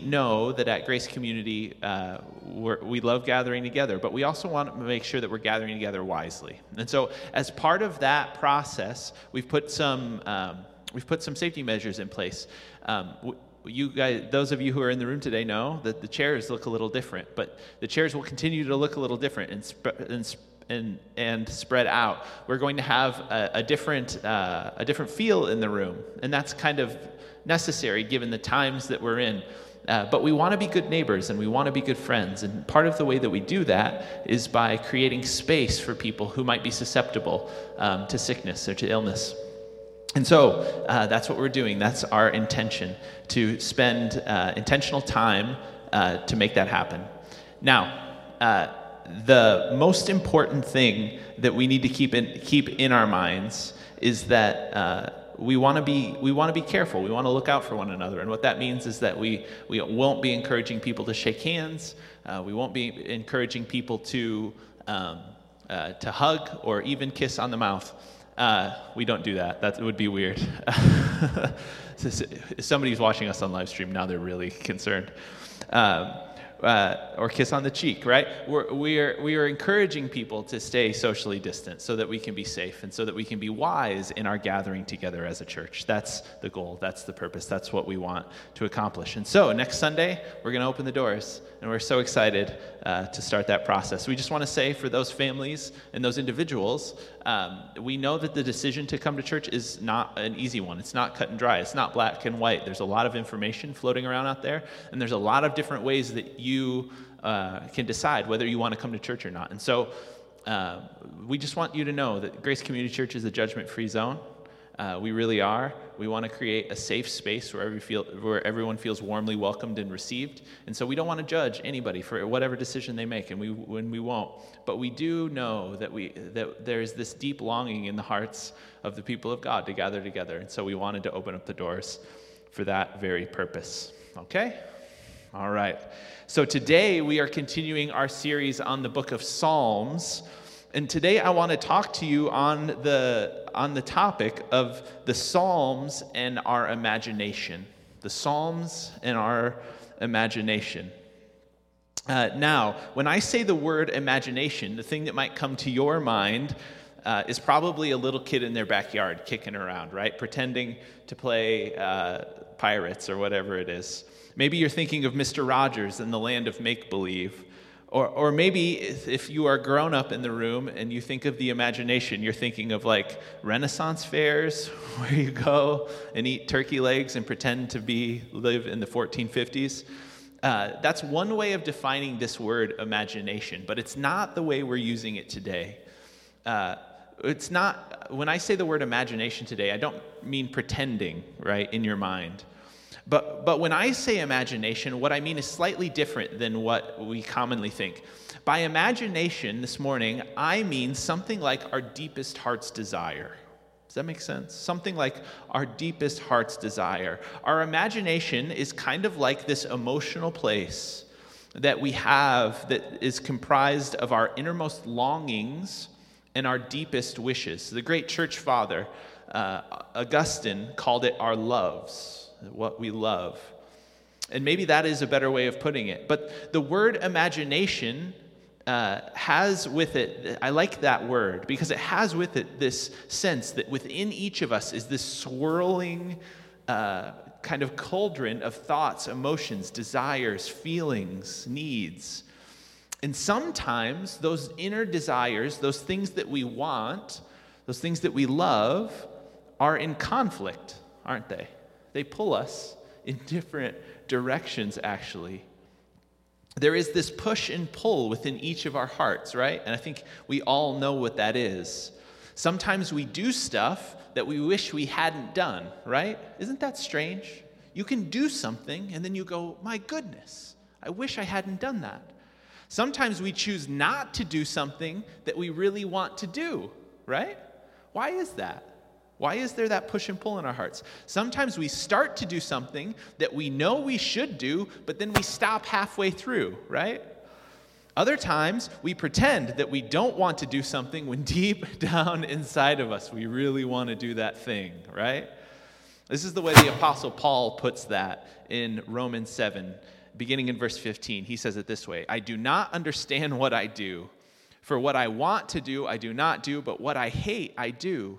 know that at Grace Community uh, we love gathering together, but we also want to make sure that we're gathering together wisely. And so, as part of that process, we've put some um, we've put some safety measures in place. Um, you guys, those of you who are in the room today know that the chairs look a little different, but the chairs will continue to look a little different and, sp- and, and, and spread out. We're going to have a, a different, uh, a different feel in the room, and that's kind of necessary given the times that we're in. Uh, but we want to be good neighbors and we want to be good friends. And part of the way that we do that is by creating space for people who might be susceptible um, to sickness or to illness. And so uh, that's what we're doing. That's our intention to spend uh, intentional time uh, to make that happen. Now, uh, the most important thing that we need to keep in, keep in our minds is that uh, we want to be we want to be careful. We want to look out for one another, and what that means is that we we won't be encouraging people to shake hands. Uh, we won't be encouraging people to um, to hug or even kiss on the mouth. Uh, we don't do that. That would be weird. Somebody's watching us on live stream now; they're really concerned. Um, uh, or kiss on the cheek, right? We're, we, are, we are encouraging people to stay socially distant so that we can be safe and so that we can be wise in our gathering together as a church. That's the goal, that's the purpose, that's what we want to accomplish. And so, next Sunday, we're going to open the doors, and we're so excited uh, to start that process. We just want to say for those families and those individuals, um, we know that the decision to come to church is not an easy one. It's not cut and dry, it's not black and white. There's a lot of information floating around out there, and there's a lot of different ways that you uh, can decide whether you want to come to church or not. And so uh, we just want you to know that Grace Community Church is a judgment free zone. Uh, we really are. We want to create a safe space where, every feel, where everyone feels warmly welcomed and received. And so we don't want to judge anybody for whatever decision they make, and we, when we won't. But we do know that, we, that there is this deep longing in the hearts of the people of God to gather together. And so we wanted to open up the doors for that very purpose. Okay? All right. So today we are continuing our series on the book of Psalms. And today I want to talk to you on the, on the topic of the Psalms and our imagination. The Psalms and our imagination. Uh, now, when I say the word imagination, the thing that might come to your mind uh, is probably a little kid in their backyard kicking around, right? Pretending to play uh, pirates or whatever it is. Maybe you're thinking of Mr. Rogers in the land of make believe. Or, or maybe if you are grown up in the room and you think of the imagination, you're thinking of like Renaissance fairs where you go and eat turkey legs and pretend to be live in the 1450s. Uh, that's one way of defining this word imagination, but it's not the way we're using it today. Uh, it's not, when I say the word imagination today, I don't mean pretending, right, in your mind. But, but when I say imagination, what I mean is slightly different than what we commonly think. By imagination this morning, I mean something like our deepest heart's desire. Does that make sense? Something like our deepest heart's desire. Our imagination is kind of like this emotional place that we have that is comprised of our innermost longings and our deepest wishes. The great church father, uh, Augustine, called it our loves what we love. And maybe that is a better way of putting it. But the word imagination uh, has with it, I like that word because it has with it this sense that within each of us is this swirling uh, kind of cauldron of thoughts, emotions, desires, feelings, needs. And sometimes those inner desires, those things that we want, those things that we love, are in conflict, aren't they? They pull us in different directions, actually. There is this push and pull within each of our hearts, right? And I think we all know what that is. Sometimes we do stuff that we wish we hadn't done, right? Isn't that strange? You can do something and then you go, my goodness, I wish I hadn't done that. Sometimes we choose not to do something that we really want to do, right? Why is that? Why is there that push and pull in our hearts? Sometimes we start to do something that we know we should do, but then we stop halfway through, right? Other times, we pretend that we don't want to do something when deep down inside of us, we really want to do that thing, right? This is the way the Apostle Paul puts that in Romans 7, beginning in verse 15. He says it this way I do not understand what I do. For what I want to do, I do not do, but what I hate, I do.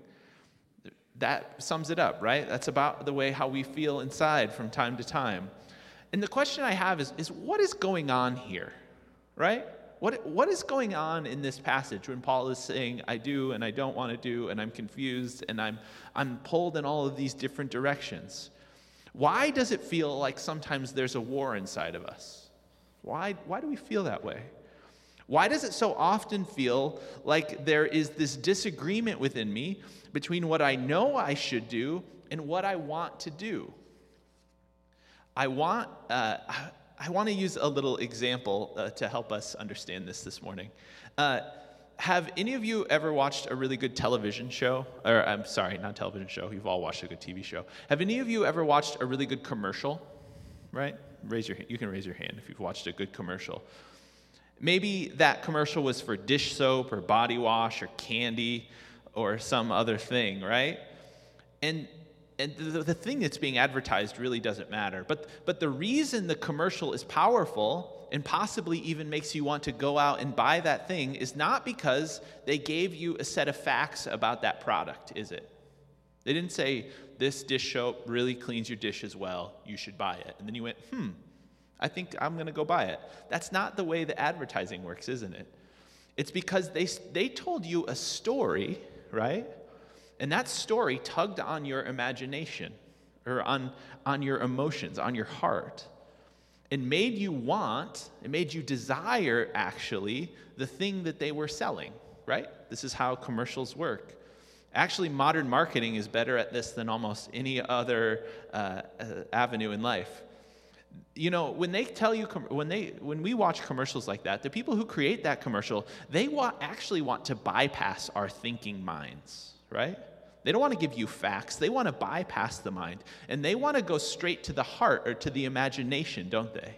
that sums it up, right? That's about the way how we feel inside from time to time. And the question I have is, is what is going on here, right? What, what is going on in this passage when Paul is saying, I do and I don't want to do, and I'm confused and I'm, I'm pulled in all of these different directions? Why does it feel like sometimes there's a war inside of us? Why, why do we feel that way? Why does it so often feel like there is this disagreement within me between what I know I should do and what I want to do? I want, uh, I want to use a little example uh, to help us understand this this morning. Uh, have any of you ever watched a really good television show? Or I'm sorry, not television show. You've all watched a good TV show. Have any of you ever watched a really good commercial? Right? Raise your You can raise your hand if you've watched a good commercial. Maybe that commercial was for dish soap or body wash or candy or some other thing, right? And and the, the thing that's being advertised really doesn't matter. But, but the reason the commercial is powerful and possibly even makes you want to go out and buy that thing is not because they gave you a set of facts about that product, is it? They didn't say, this dish soap really cleans your dishes well, you should buy it. And then you went, hmm, I think I'm going to go buy it. That's not the way the advertising works, isn't it? It's because they, they told you a story, right? And that story tugged on your imagination or on, on your emotions, on your heart, and made you want, it made you desire actually the thing that they were selling, right? This is how commercials work. Actually, modern marketing is better at this than almost any other uh, uh avenue in life you know when they tell you when they when we watch commercials like that the people who create that commercial they want actually want to bypass our thinking minds right? They don't want to give you facts. They want to bypass the mind and they want to go straight to the heart or to the imagination don't they?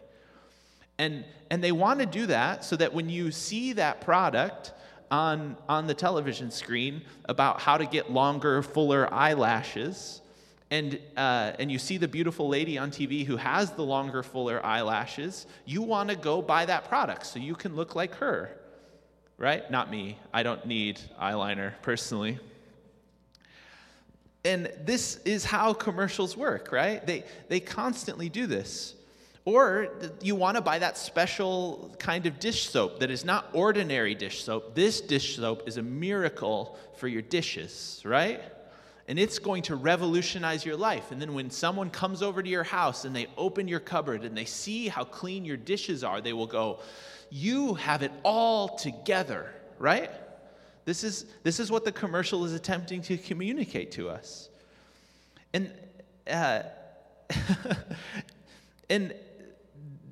And and they want to do that so that when you see that product on on the television screen about how to get longer fuller eyelashes and, uh, and you see the beautiful lady on TV who has the longer, fuller eyelashes, you want to go buy that product so you can look like her, right? Not me. I don't need eyeliner personally. And this is how commercials work, right? They, they constantly do this. Or you want to buy that special kind of dish soap that is not ordinary dish soap. This dish soap is a miracle for your dishes, right? And it's going to revolutionize your life. And then when someone comes over to your house and they open your cupboard and they see how clean your dishes are, they will go, You have it all together, right? This is, this is what the commercial is attempting to communicate to us. And, uh, and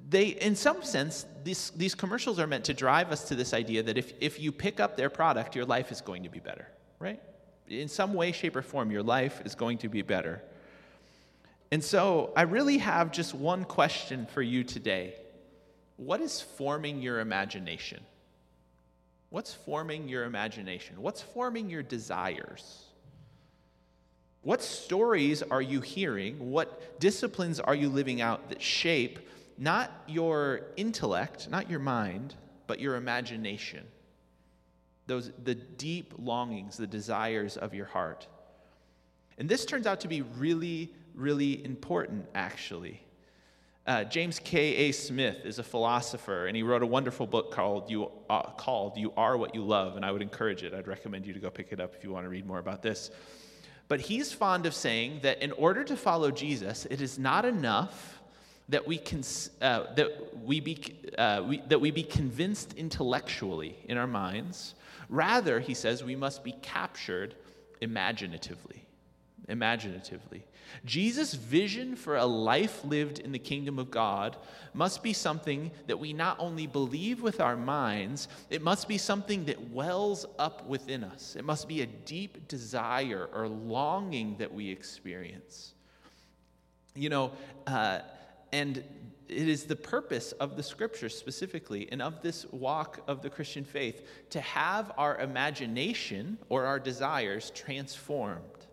they, in some sense, these, these commercials are meant to drive us to this idea that if, if you pick up their product, your life is going to be better, right? In some way, shape, or form, your life is going to be better. And so I really have just one question for you today. What is forming your imagination? What's forming your imagination? What's forming your desires? What stories are you hearing? What disciplines are you living out that shape not your intellect, not your mind, but your imagination? Those the deep longings, the desires of your heart. And this turns out to be really, really important, actually. Uh, James K.A. Smith is a philosopher, and he wrote a wonderful book called you, uh, called you Are What You Love, and I would encourage it. I'd recommend you to go pick it up if you want to read more about this. But he's fond of saying that in order to follow Jesus, it is not enough that we, can, uh, that, we be, uh, we, that we be convinced intellectually in our minds Rather, he says, we must be captured imaginatively. imaginatively. Jesus' vision for a life lived in the kingdom of God must be something that we not only believe with our minds, it must be something that wells up within us. It must be a deep desire or longing that we experience. You know, uh, and it is the purpose of the scripture specifically and of this walk of the Christian faith to have our imagination or our desires transformed,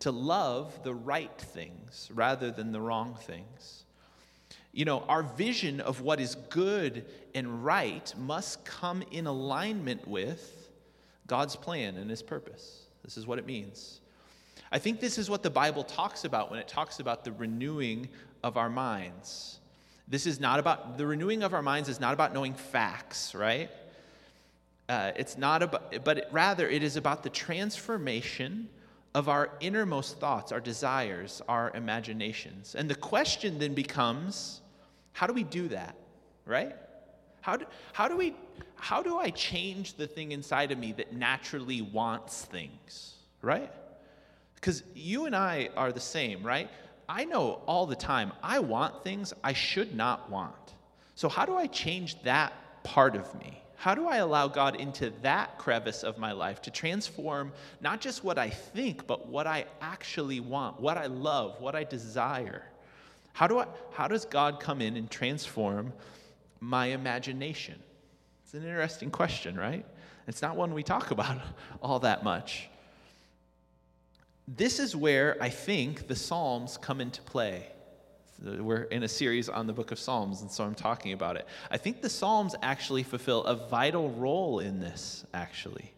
to love the right things rather than the wrong things. You know, our vision of what is good and right must come in alignment with God's plan and his purpose. This is what it means. I think this is what the Bible talks about when it talks about the renewing of our minds. This is not about, the renewing of our minds is not about knowing facts, right? Uh, it's not about, but rather it is about the transformation of our innermost thoughts, our desires, our imaginations. And the question then becomes how do we do that, right? How do, how do we how do I change the thing inside of me that naturally wants things, right? Because you and I are the same, right? I know all the time I want things I should not want. So, how do I change that part of me? How do I allow God into that crevice of my life to transform not just what I think, but what I actually want, what I love, what I desire? How, do I, how does God come in and transform my imagination? It's an interesting question, right? It's not one we talk about all that much this is where I think the Psalms come into play. We're in a series on the book of Psalms, and so I'm talking about it. I think the Psalms actually fulfill a vital role in this, actually.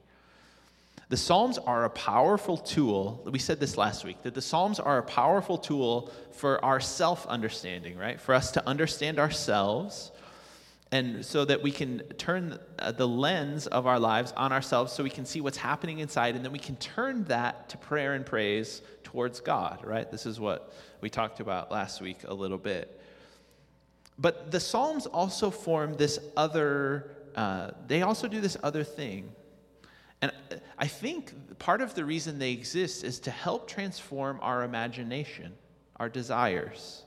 The Psalms are a powerful tool. We said this last week that the Psalms are a powerful tool for our self understanding, right? For us to understand ourselves and so that we can turn uh, the lens of our lives on ourselves so we can see what's happening inside and then we can turn that to prayer and praise towards God, right? This is what we talked about last week a little bit. But the Psalms also form this other, uh, they also do this other thing. And I think part of the reason they exist is to help transform our imagination, our desires.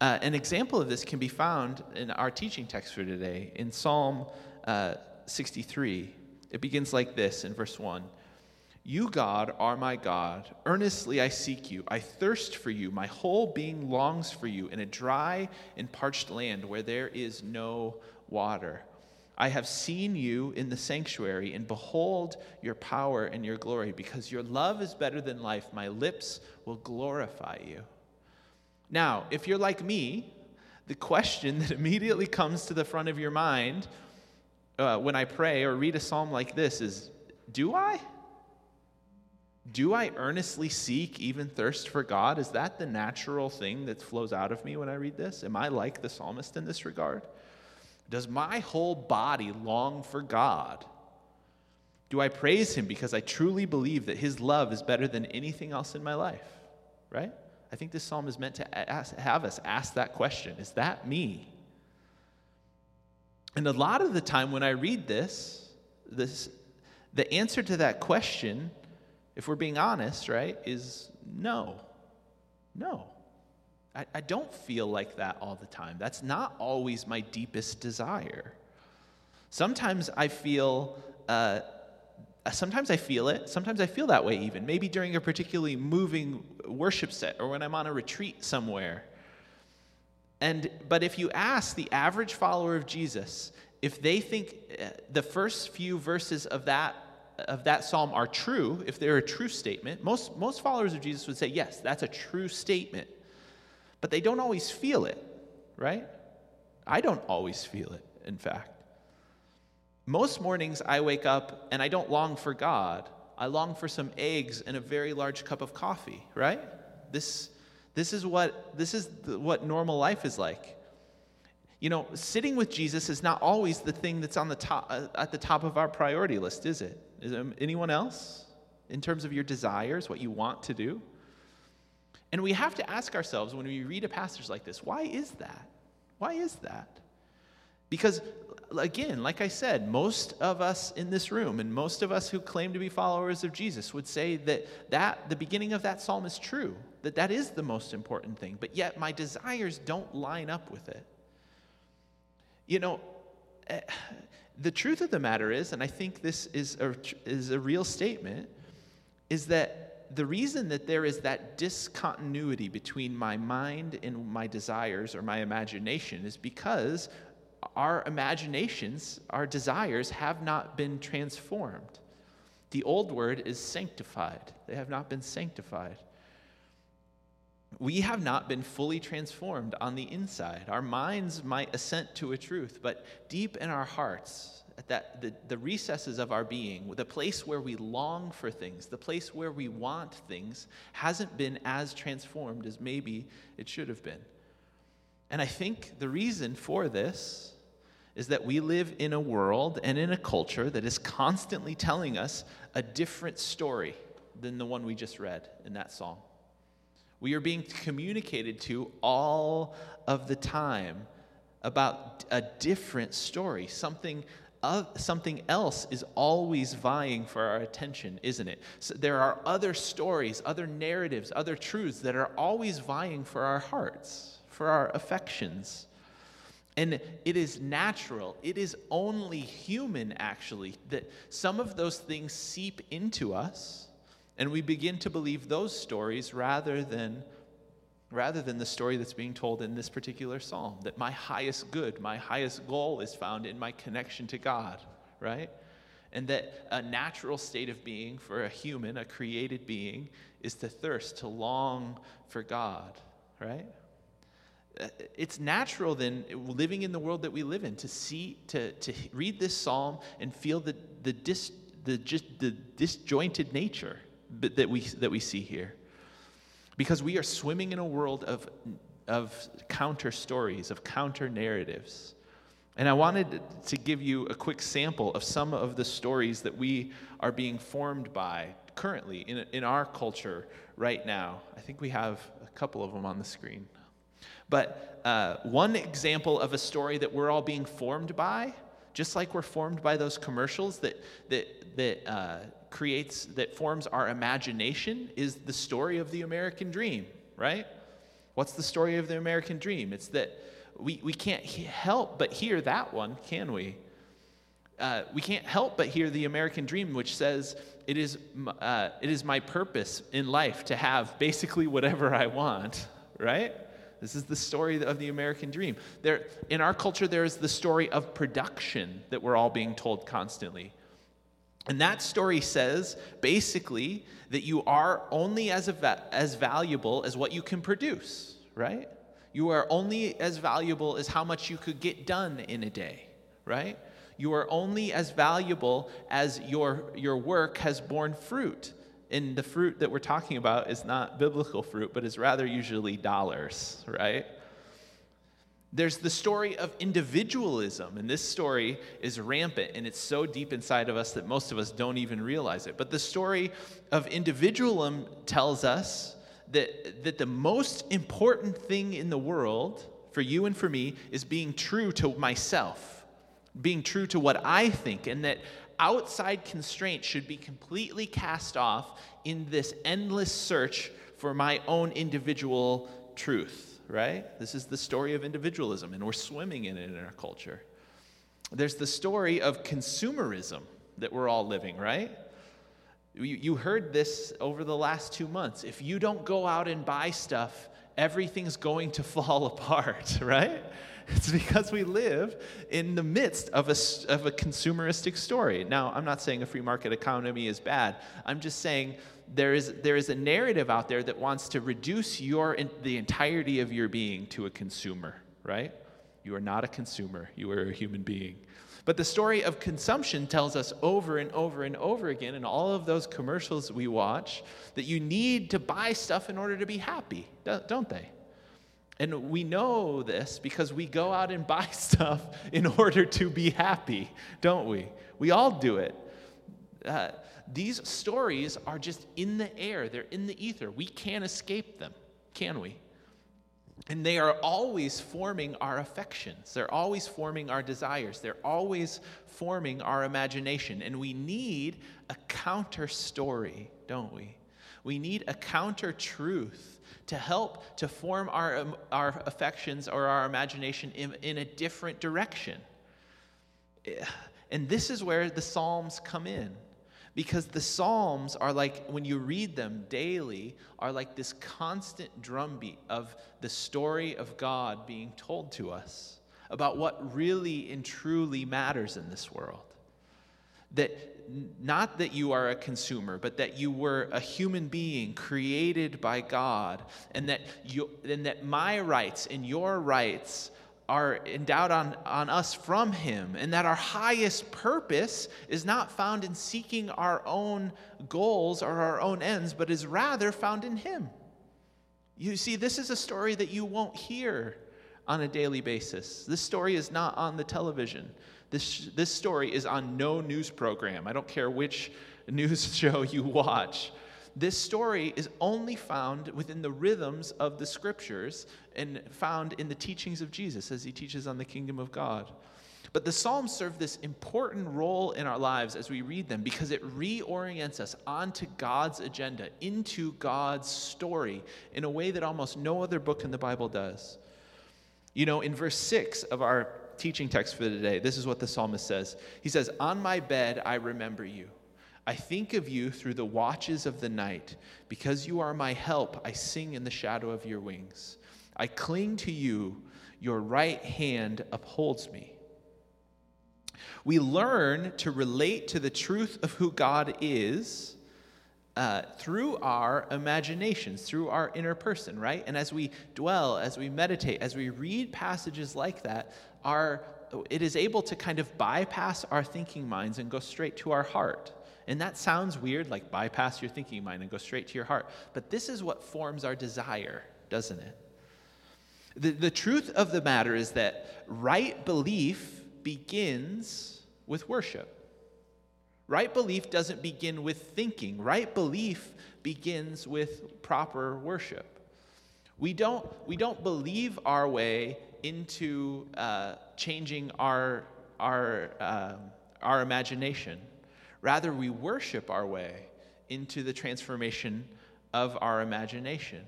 Uh, an example of this can be found in our teaching text for today in Psalm uh, 63. It begins like this in verse 1 You, God, are my God. Earnestly I seek you. I thirst for you. My whole being longs for you in a dry and parched land where there is no water. I have seen you in the sanctuary, and behold your power and your glory, because your love is better than life. My lips will glorify you. Now, if you're like me, the question that immediately comes to the front of your mind uh, when I pray or read a psalm like this is Do I? Do I earnestly seek, even thirst for God? Is that the natural thing that flows out of me when I read this? Am I like the psalmist in this regard? Does my whole body long for God? Do I praise Him because I truly believe that His love is better than anything else in my life? Right? I think this psalm is meant to ask, have us ask that question Is that me? And a lot of the time when I read this, this the answer to that question, if we're being honest, right, is no. No. I, I don't feel like that all the time. That's not always my deepest desire. Sometimes I feel uh, sometimes I feel it. Sometimes I feel that way even. Maybe during a particularly moving worship set or when I'm on a retreat somewhere. And but if you ask the average follower of Jesus if they think uh, the first few verses of that of that psalm are true, if they're a true statement, most most followers of Jesus would say yes, that's a true statement. But they don't always feel it, right? I don't always feel it, in fact. Most mornings I wake up and I don't long for God. I long for some eggs and a very large cup of coffee, right? This, this is, what, this is what normal life is like. You know, sitting with Jesus is not always the thing that's on the top, uh, at the top of our priority list, is it? Is it anyone else in terms of your desires, what you want to do? And we have to ask ourselves when we read a passage like this, why is that? Why is that? Because again, like I said, most of us in this room and most of us who claim to be followers of Jesus would say that, that the beginning of that psalm is true, that that is the most important thing, but yet my desires don't line up with it. You know, eh, the truth of the matter is, and I think this is a, is a real statement, is that the reason that there is that discontinuity between my mind and my desires or my imagination is because our imaginations, our desires have not been transformed. The old word is sanctified, they have not been sanctified. We have not been fully transformed on the inside. Our minds might assent to a truth, but deep in our hearts, at that, the, the recesses of our being, the place where we long for things, the place where we want things, hasn't been as transformed as maybe it should have been. And I think the reason for this is that we live in a world and in a culture that is constantly telling us a different story than the one we just read in that song. We are being communicated to all of the time about a different story. Something, uh, something else is always vying for our attention, isn't it? So there are other stories, other narratives, other truths that are always vying for our hearts, for our affections. And it is natural, it is only human, actually, that some of those things seep into us and we begin to believe those stories rather than rather than the story that's being told in this particular psalm that my highest good my highest goal is found in my connection to god right and that a natural state of being for a human a created being is to thirst to long for god right Uh, it's natural then living in the world that we live in to see to, to read this psalm and feel the, the, dis, the, just, the disjointed nature that we, that we see here. Because we are swimming in a world of, of counter stories, of counter narratives. And I wanted to give you a quick sample of some of the stories that we are being formed by currently in, in our culture right now. I think we have a couple of them on the screen. But uh, one example of a story that we're all being formed by, just like we're formed by those commercials that, that, that uh, creates, that forms our imagination is the story of the American dream, right? What's the story of the American dream? It's that we, we can't help but hear that one, can we? Uh, we can't help but hear the American dream, which says, it is, uh, it is my purpose in life to have basically whatever I want, right? This is the story of the American dream. There, in our culture, there is the story of production that we're all being told constantly. And that story says basically that you are only as, va- as valuable as what you can produce, right? You are only as valuable as how much you could get done in a day, right? You are only as valuable as your, your work has borne fruit. And the fruit that we're talking about is not biblical fruit, but is rather usually dollars, right? There's the story of individualism, and this story is rampant and it's so deep inside of us that most of us don't even realize it. But the story of individualism tells us that, that the most important thing in the world for you and for me is being true to myself, being true to what I think, and that outside constraint should be completely cast off in this endless search for my own individual truth right? This is the story of individualism, and we're swimming in it in our culture. There's the story of consumerism that we're all living, right? You, heard this over the last two months. If you don't go out and buy stuff, everything's going to fall apart, right? It's because we live in the midst of a, of a consumeristic story. Now, I'm not saying a free market economy is bad. I'm just saying there is, there is a narrative out there that wants to reduce your, the entirety of your being to a consumer, right? You are not a consumer, you are a human being. But the story of consumption tells us over and over and over again in all of those commercials we watch that you need to buy stuff in order to be happy, don't they? And we know this because we go out and buy stuff in order to be happy, don't we? We all do it. Uh, these stories are just in the air, they're in the ether. We can't escape them, can we? And they are always forming our affections. They're always forming our desires. They're always forming our imagination. And we need a counter story, don't we? We need a counter truth to help to form our, um, our affections or our imagination in, in a different direction. And this is where the Psalms come in. Because the Psalms are like, when you read them daily, are like this constant drumbeat of the story of God being told to us about what really and truly matters in this world. That not that you are a consumer, but that you were a human being created by God, and that you and that my rights and your rights are endowed on, on us from Him, and that our highest purpose is not found in seeking our own goals or our own ends, but is rather found in Him. You see, this is a story that you won't hear on a daily basis. This story is not on the television. This, this story is on no news program. I don't care which news show you watch. This story is only found within the rhythms of the scriptures and found in the teachings of Jesus as he teaches on the kingdom of God. But the Psalms serve this important role in our lives as we read them because it reorients us onto God's agenda, into God's story, in a way that almost no other book in the Bible does. You know, in verse 6 of our teaching text for today, this is what the psalmist says He says, On my bed I remember you. I think of you through the watches of the night. Because you are my help, I sing in the shadow of your wings. I cling to you, your right hand upholds me. We learn to relate to the truth of who God is uh, through our imaginations, through our inner person, right? And as we dwell, as we meditate, as we read passages like that, our, it is able to kind of bypass our thinking minds and go straight to our heart. And that sounds weird, like bypass your thinking mind and go straight to your heart. But this is what forms our desire, doesn't it? The, the truth of the matter is that right belief begins with worship. Right belief doesn't begin with thinking, right belief begins with proper worship. We don't, we don't believe our way into uh, changing our, our, uh, our imagination. Rather, we worship our way into the transformation of our imagination.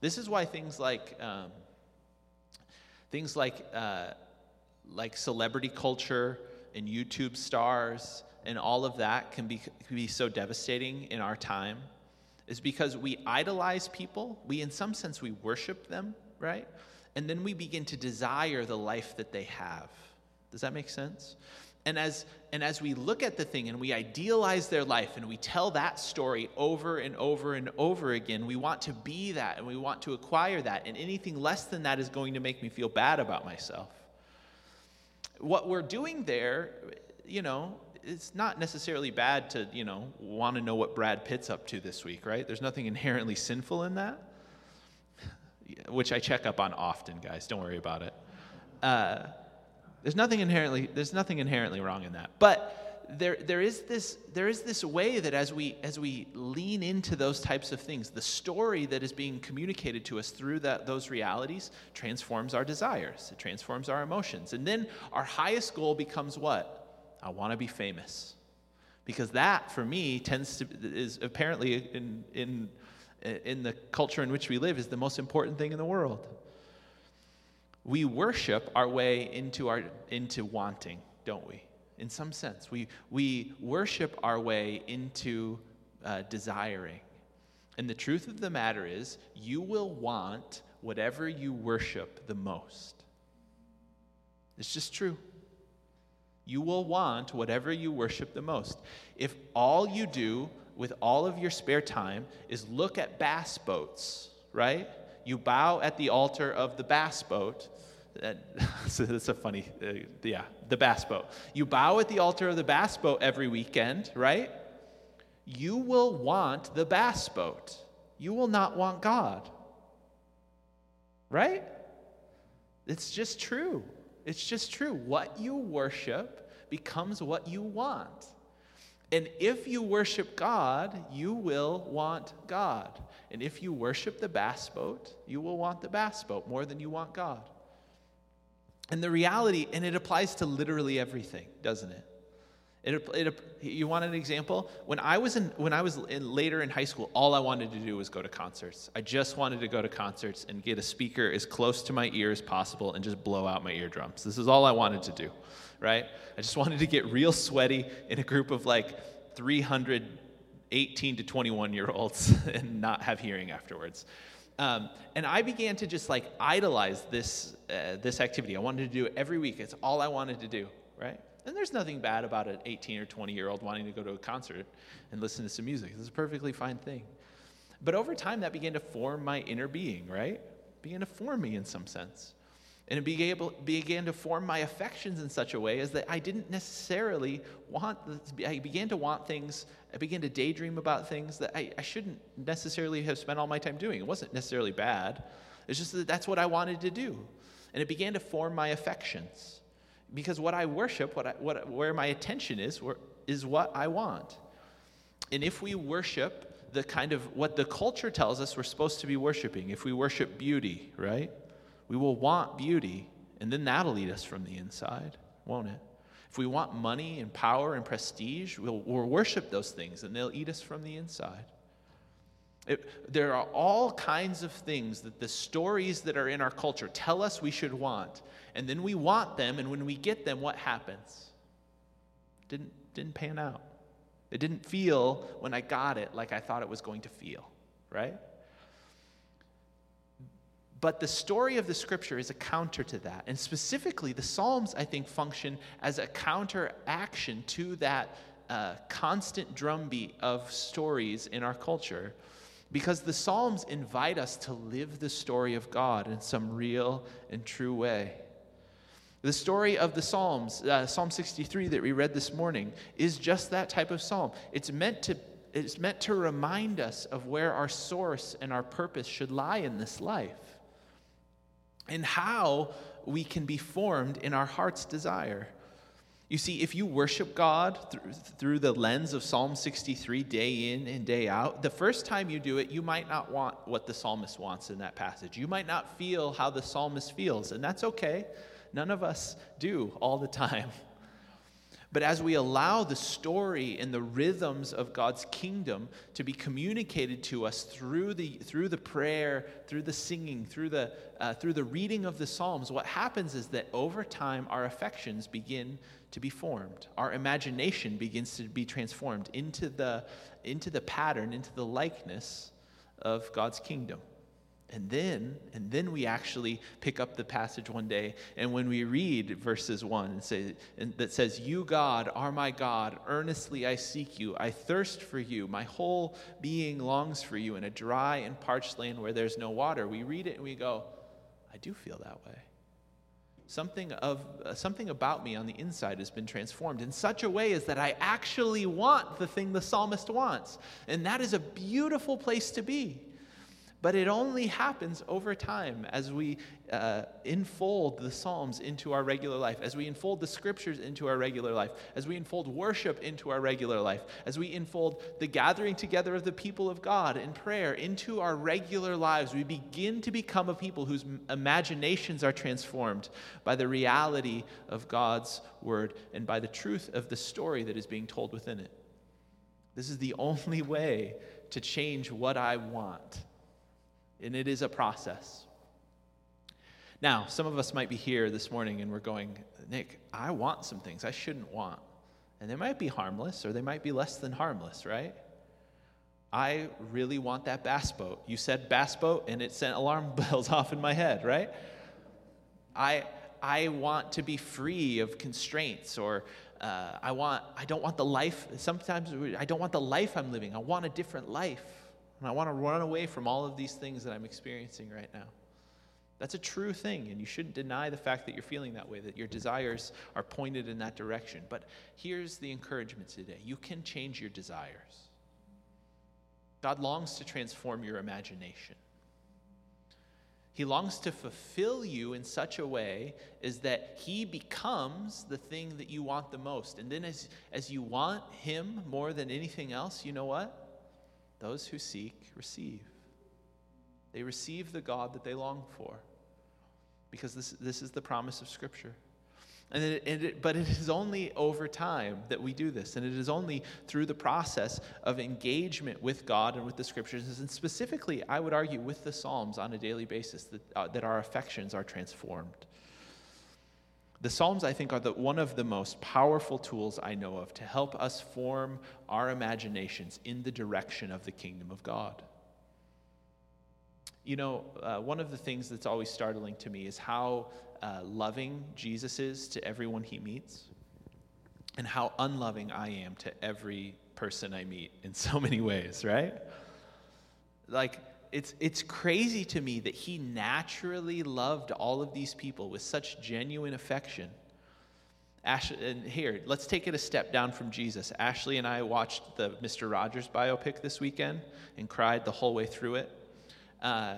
This is why things like um, things like uh, like celebrity culture and YouTube stars and all of that can be, can be so devastating in our time is because we idolize people. We, in some sense, we worship them, right? And then we begin to desire the life that they have. Does that make sense? And as, and as we look at the thing and we idealize their life and we tell that story over and over and over again, we want to be that and we want to acquire that. And anything less than that is going to make me feel bad about myself. What we're doing there, you know, it's not necessarily bad to, you know, want to know what Brad Pitt's up to this week, right? There's nothing inherently sinful in that, which I check up on often, guys. Don't worry about it. Uh, there's nothing inherently, there's nothing inherently wrong in that. But there, there, is this, there is this way that as we, as we lean into those types of things, the story that is being communicated to us through that, those realities transforms our desires, it transforms our emotions. And then our highest goal becomes what? I want to be famous. Because that, for me, tends to, is apparently in, in, in the culture in which we live, is the most important thing in the world we worship our way into, our, into wanting, don't we? In some sense, we, we worship our way into uh, desiring. And the truth of the matter is, you will want whatever you worship the most. It's just true. You will want whatever you worship the most. If all you do with all of your spare time is look at bass boats, right? You bow at the altar of the bass boat, that's a funny, uh, yeah, the bass boat. You bow at the altar of the bass boat every weekend, right? You will want the bass boat. You will not want God. Right? It's just true. It's just true. What you worship becomes what you want. And if you worship God, you will want God. And if you worship the bass boat, you will want the bass boat more than you want God. And the reality, and it applies to literally everything, doesn't it? It, it, you want an example? When I was in, when I was in, later in high school, all I wanted to do was go to concerts. I just wanted to go to concerts and get a speaker as close to my ear as possible and just blow out my eardrums. This is all I wanted to do, right? I just wanted to get real sweaty in a group of like 318 to 21 year olds and not have hearing afterwards. Um, and I began to just like idolize this uh, this activity. I wanted to do it every week. It's all I wanted to do, right? And there's nothing bad about an 18 or 20 year old wanting to go to a concert and listen to some music. It's a perfectly fine thing. But over time, that began to form my inner being, right? began to form me in some sense. And it began, able, began to form my affections in such a way as that I didn't necessarily want, I began to want things, I began to daydream about things that I, I shouldn't necessarily have spent all my time doing. It wasn't necessarily bad, it's just that that's what I wanted to do. And it began to form my affections because what I worship, what I, what, where my attention is, where, is what I want. And if we worship the kind of what the culture tells us we're supposed to be worshiping, if we worship beauty, right? We will want beauty, and then that'll eat us from the inside, won't it? If we want money and power and prestige, we'll, we'll worship those things, and they'll eat us from the inside. It, there are all kinds of things that the stories that are in our culture tell us we should want. And then we want them, and when we get them, what happens? Didn't, didn't pan out. It didn't feel when I got it like I thought it was going to feel, right? But the story of the scripture is a counter to that. And specifically, the Psalms, I think, function as a counteraction to that uh, constant drumbeat of stories in our culture because the Psalms invite us to live the story of God in some real and true way. The story of the Psalms, uh, Psalm 63 that we read this morning, is just that type of psalm. It's meant to it's meant to remind us of where our source and our purpose should lie in this life and how we can be formed in our heart's desire. You see, if you worship God through, through the lens of Psalm 63 day in and day out, the first time you do it, you might not want what the psalmist wants in that passage. You might not feel how the psalmist feels, and that's okay. None of us do all the time. But as we allow the story and the rhythms of God's kingdom to be communicated to us through the, through the prayer, through the singing, through the, uh, through the reading of the Psalms, what happens is that over time our affections begin to be formed. Our imagination begins to be transformed into the, into the pattern, into the likeness of God's kingdom. And then, and then we actually pick up the passage one day, and when we read verses one and say and that says, "You God are my God; earnestly I seek you. I thirst for you. My whole being longs for you in a dry and parched land where there's no water." We read it and we go, "I do feel that way." Something of uh, something about me on the inside has been transformed in such a way as that I actually want the thing the psalmist wants, and that is a beautiful place to be. But it only happens over time as we uh, enfold the Psalms into our regular life, as we enfold the scriptures into our regular life, as we enfold worship into our regular life, as we enfold the gathering together of the people of God in prayer into our regular lives. We begin to become a people whose imaginations are transformed by the reality of God's word and by the truth of the story that is being told within it. This is the only way to change what I want and it is a process. Now, some of us might be here this morning and we're going, Nick, I want some things I shouldn't want. And they might be harmless or they might be less than harmless, right? I really want that bass boat. You said bass boat and it sent alarm bells off in my head, right? I, I want to be free of constraints or uh, I want I don't want the life sometimes I don't want the life I'm living. I want a different life. And I want to run away from all of these things that I'm experiencing right now. That's a true thing, and you shouldn't deny the fact that you're feeling that way, that your desires are pointed in that direction. But here's the encouragement today you can change your desires. God longs to transform your imagination. He longs to fulfill you in such a way as that He becomes the thing that you want the most. And then, as, as you want Him more than anything else, you know what? Those who seek, receive. They receive the God that they long for. Because this, this is the promise of Scripture. And it, and it, but it is only over time that we do this. And it is only through the process of engagement with God and with the scriptures, and specifically, I would argue, with the Psalms on a daily basis, that, uh, that our affections are transformed. The Psalms, I think, are the, one of the most powerful tools I know of to help us form our imaginations in the direction of the kingdom of God. You know, uh, one of the things that's always startling to me is how uh, loving Jesus is to everyone he meets, and how unloving I am to every person I meet in so many ways, right? Like, it's, it's crazy to me that he naturally loved all of these people with such genuine affection. Ash, and here, let's take it a step down from Jesus. Ashley and I watched the Mr. Rogers biopic this weekend and cried the whole way through it. Uh,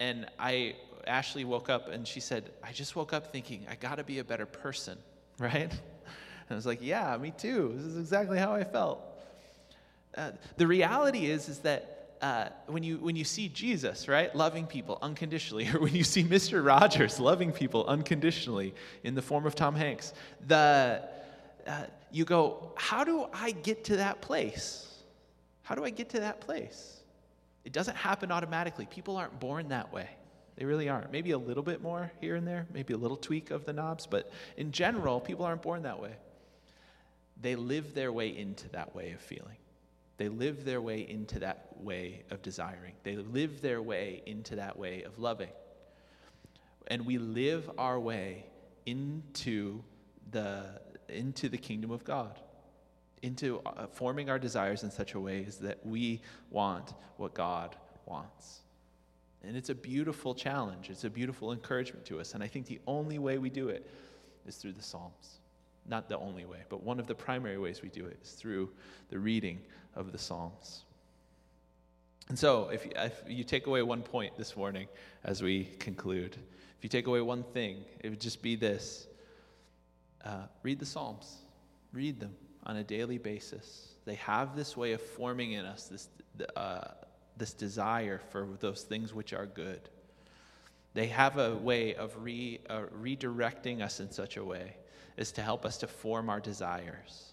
and I Ashley woke up and she said, I just woke up thinking, I got to be a better person, right? And I was like, yeah, me too. This is exactly how I felt. Uh, the reality is, is that uh, when, you, when you see Jesus, right, loving people unconditionally, or when you see Mr. Rogers loving people unconditionally in the form of Tom Hanks, the, uh, you go, how do I get to that place? How do I get to that place? It doesn't happen automatically. People aren't born that way. They really aren't. Maybe a little bit more here and there, maybe a little tweak of the knobs, but in general, people aren't born that way. They live their way into that way of feeling. They live their way into that way of desiring. They live their way into that way of loving. And we live our way into the, into the kingdom of God, into uh, forming our desires in such a way as that we want what God wants. And it's a beautiful challenge. It's a beautiful encouragement to us. And I think the only way we do it is through the Psalms. Not the only way, but one of the primary ways we do it is through the reading of the Psalms. And so, if you, if you take away one point this morning as we conclude, if you take away one thing, it would just be this uh, read the Psalms, read them on a daily basis. They have this way of forming in us this. Uh, this desire for those things which are good. They have a way of re, uh, redirecting us in such a way as to help us to form our desires.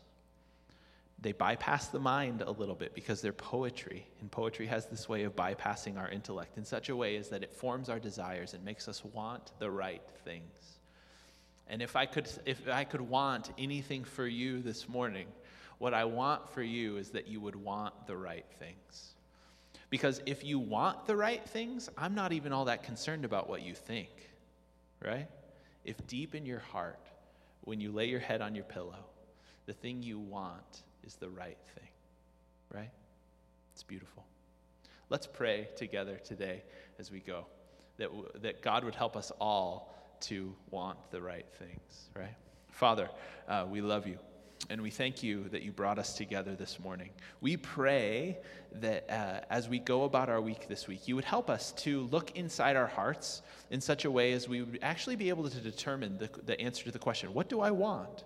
They bypass the mind a little bit because they're poetry, and poetry has this way of bypassing our intellect in such a way as that it forms our desires and makes us want the right things. And if I could, if I could want anything for you this morning, what I want for you is that you would want the right things. Because if you want the right things, I'm not even all that concerned about what you think, right? If deep in your heart, when you lay your head on your pillow, the thing you want is the right thing, right? It's beautiful. Let's pray together today as we go that, that God would help us all to want the right things, right? Father, uh, we love you. And we thank you that you brought us together this morning. We pray that uh, as we go about our week this week, you would help us to look inside our hearts in such a way as we would actually be able to determine the, the answer to the question what do I want?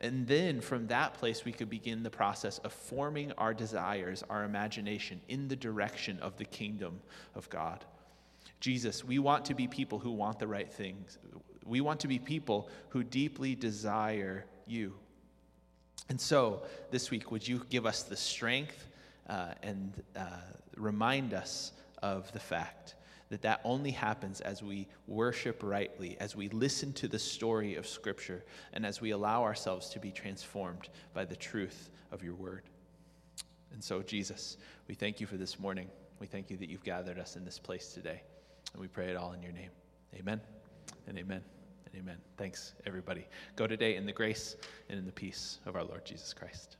And then from that place, we could begin the process of forming our desires, our imagination in the direction of the kingdom of God. Jesus, we want to be people who want the right things. We want to be people who deeply desire you. And so, this week, would you give us the strength uh, and uh, remind us of the fact that that only happens as we worship rightly, as we listen to the story of Scripture, and as we allow ourselves to be transformed by the truth of your word. And so, Jesus, we thank you for this morning. We thank you that you've gathered us in this place today. And we pray it all in your name. Amen and amen. Amen. Thanks, everybody. Go today in the grace and in the peace of our Lord Jesus Christ.